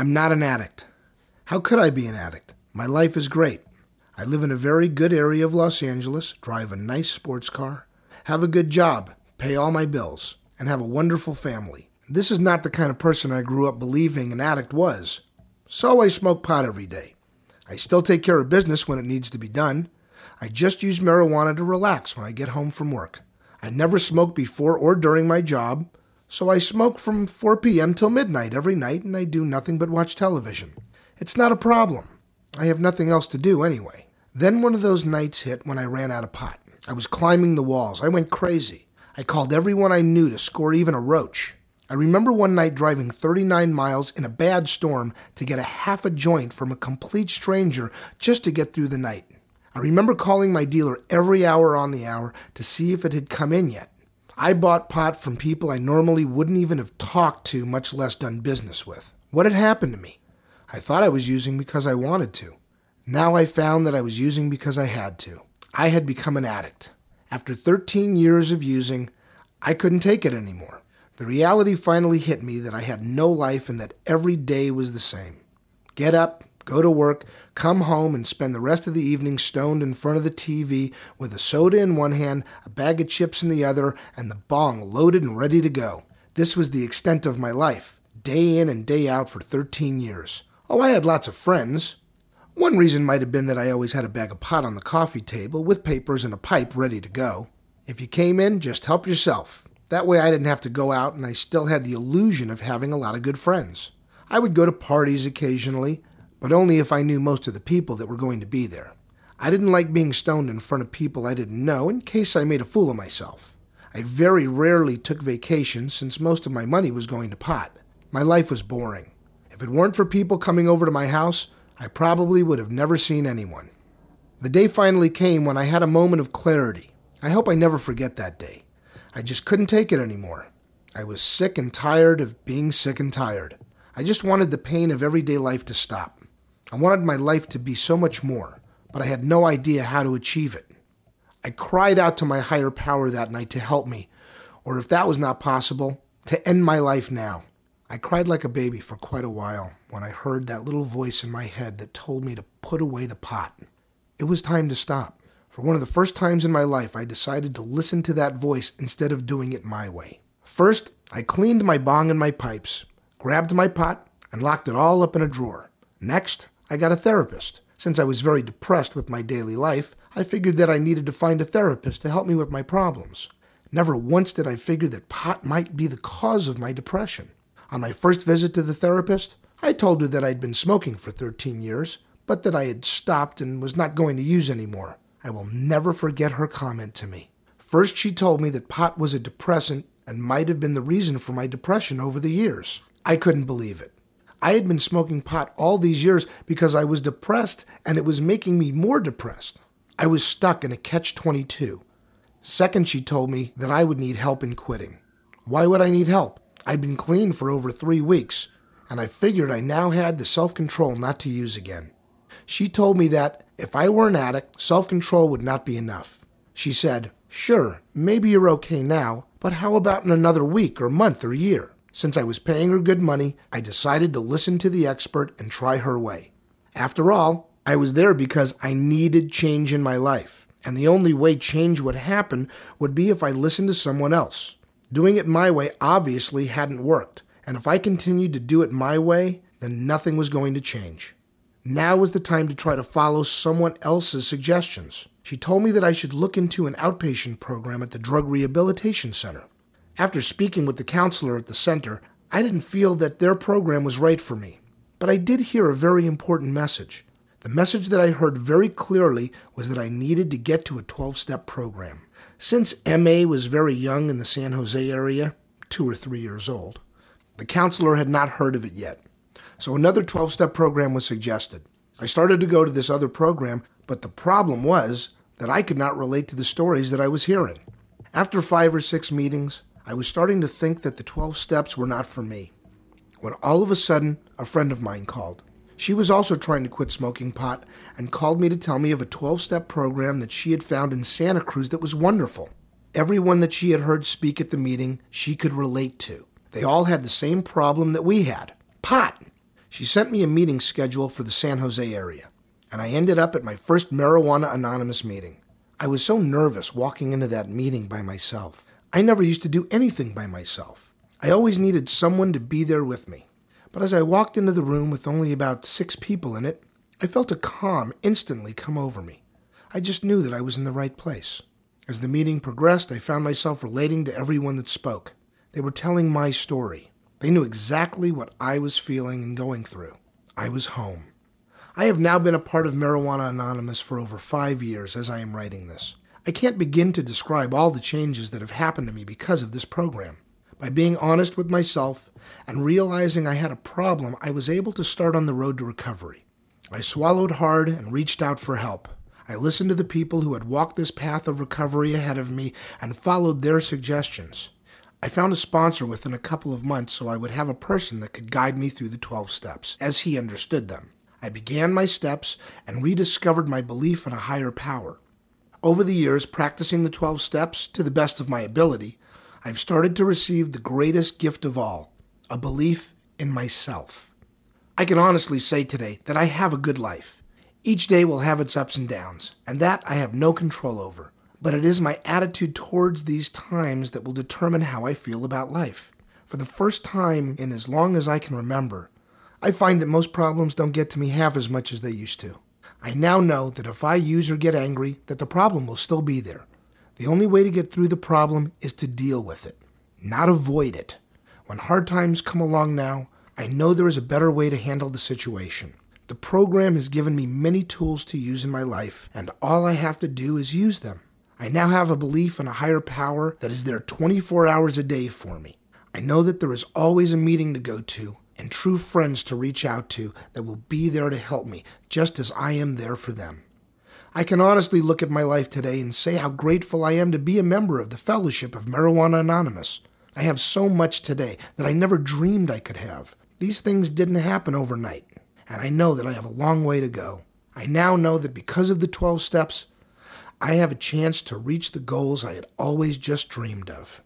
I'm not an addict. How could I be an addict? My life is great. I live in a very good area of Los Angeles, drive a nice sports car, have a good job, pay all my bills, and have a wonderful family. This is not the kind of person I grew up believing an addict was. So I smoke pot every day. I still take care of business when it needs to be done. I just use marijuana to relax when I get home from work. I never smoke before or during my job, so I smoke from 4 p.m. till midnight every night and I do nothing but watch television. It's not a problem. I have nothing else to do anyway. Then one of those nights hit when I ran out of pot. I was climbing the walls. I went crazy. I called everyone I knew to score even a roach. I remember one night driving 39 miles in a bad storm to get a half a joint from a complete stranger just to get through the night. I remember calling my dealer every hour on the hour to see if it had come in yet. I bought pot from people I normally wouldn't even have talked to, much less done business with. What had happened to me? I thought I was using because I wanted to. Now I found that I was using because I had to. I had become an addict. After 13 years of using, I couldn't take it anymore. The reality finally hit me that I had no life and that every day was the same. Get up, go to work, come home, and spend the rest of the evening stoned in front of the TV with a soda in one hand, a bag of chips in the other, and the bong loaded and ready to go. This was the extent of my life, day in and day out for 13 years. Oh, I had lots of friends. One reason might have been that I always had a bag of pot on the coffee table with papers and a pipe ready to go. If you came in, just help yourself. That way I didn't have to go out and I still had the illusion of having a lot of good friends. I would go to parties occasionally, but only if I knew most of the people that were going to be there. I didn't like being stoned in front of people I didn't know in case I made a fool of myself. I very rarely took vacations since most of my money was going to pot. My life was boring. If it weren't for people coming over to my house, I probably would have never seen anyone. The day finally came when I had a moment of clarity. I hope I never forget that day. I just couldn't take it anymore. I was sick and tired of being sick and tired. I just wanted the pain of everyday life to stop. I wanted my life to be so much more, but I had no idea how to achieve it. I cried out to my higher power that night to help me, or if that was not possible, to end my life now. I cried like a baby for quite a while when I heard that little voice in my head that told me to put away the pot. It was time to stop. For one of the first times in my life, I decided to listen to that voice instead of doing it my way. First, I cleaned my bong and my pipes, grabbed my pot, and locked it all up in a drawer. Next, I got a therapist. Since I was very depressed with my daily life, I figured that I needed to find a therapist to help me with my problems. Never once did I figure that pot might be the cause of my depression. On my first visit to the therapist, I told her that I'd been smoking for 13 years, but that I had stopped and was not going to use anymore. I will never forget her comment to me. First, she told me that pot was a depressant and might have been the reason for my depression over the years. I couldn't believe it. I had been smoking pot all these years because I was depressed and it was making me more depressed. I was stuck in a catch 22. Second, she told me that I would need help in quitting. Why would I need help? I'd been clean for over three weeks, and I figured I now had the self control not to use again. She told me that if I were an addict, self control would not be enough. She said, Sure, maybe you're okay now, but how about in another week or month or year? Since I was paying her good money, I decided to listen to the expert and try her way. After all, I was there because I needed change in my life, and the only way change would happen would be if I listened to someone else. Doing it my way obviously hadn't worked, and if I continued to do it my way, then nothing was going to change. Now was the time to try to follow someone else's suggestions. She told me that I should look into an outpatient program at the Drug Rehabilitation Center. After speaking with the counselor at the center, I didn't feel that their program was right for me. But I did hear a very important message. The message that I heard very clearly was that I needed to get to a 12 step program. Since MA was very young in the San Jose area, two or three years old, the counselor had not heard of it yet. So another 12 step program was suggested. I started to go to this other program, but the problem was that I could not relate to the stories that I was hearing. After five or six meetings, I was starting to think that the 12 steps were not for me. When all of a sudden, a friend of mine called. She was also trying to quit smoking pot and called me to tell me of a 12 step program that she had found in Santa Cruz that was wonderful. Everyone that she had heard speak at the meeting, she could relate to. They all had the same problem that we had pot. She sent me a meeting schedule for the San Jose area, and I ended up at my first Marijuana Anonymous meeting. I was so nervous walking into that meeting by myself. I never used to do anything by myself. I always needed someone to be there with me. But as I walked into the room with only about six people in it, I felt a calm instantly come over me. I just knew that I was in the right place. As the meeting progressed, I found myself relating to everyone that spoke. They were telling my story. They knew exactly what I was feeling and going through. I was home. I have now been a part of Marijuana Anonymous for over five years as I am writing this. I can't begin to describe all the changes that have happened to me because of this program. By being honest with myself and realizing I had a problem, I was able to start on the road to recovery. I swallowed hard and reached out for help. I listened to the people who had walked this path of recovery ahead of me and followed their suggestions. I found a sponsor within a couple of months so I would have a person that could guide me through the 12 steps, as he understood them. I began my steps and rediscovered my belief in a higher power. Over the years, practicing the 12 steps to the best of my ability, I've started to receive the greatest gift of all a belief in myself. I can honestly say today that I have a good life. Each day will have its ups and downs, and that I have no control over. But it is my attitude towards these times that will determine how I feel about life. For the first time in as long as I can remember, I find that most problems don't get to me half as much as they used to. I now know that if I use or get angry, that the problem will still be there. The only way to get through the problem is to deal with it, not avoid it. When hard times come along now, I know there is a better way to handle the situation. The program has given me many tools to use in my life, and all I have to do is use them. I now have a belief in a higher power that is there 24 hours a day for me. I know that there is always a meeting to go to and true friends to reach out to that will be there to help me, just as I am there for them. I can honestly look at my life today and say how grateful I am to be a member of the Fellowship of Marijuana Anonymous. I have so much today that I never dreamed I could have. These things didn't happen overnight, and I know that I have a long way to go. I now know that because of the 12 steps, I have a chance to reach the goals I had always just dreamed of.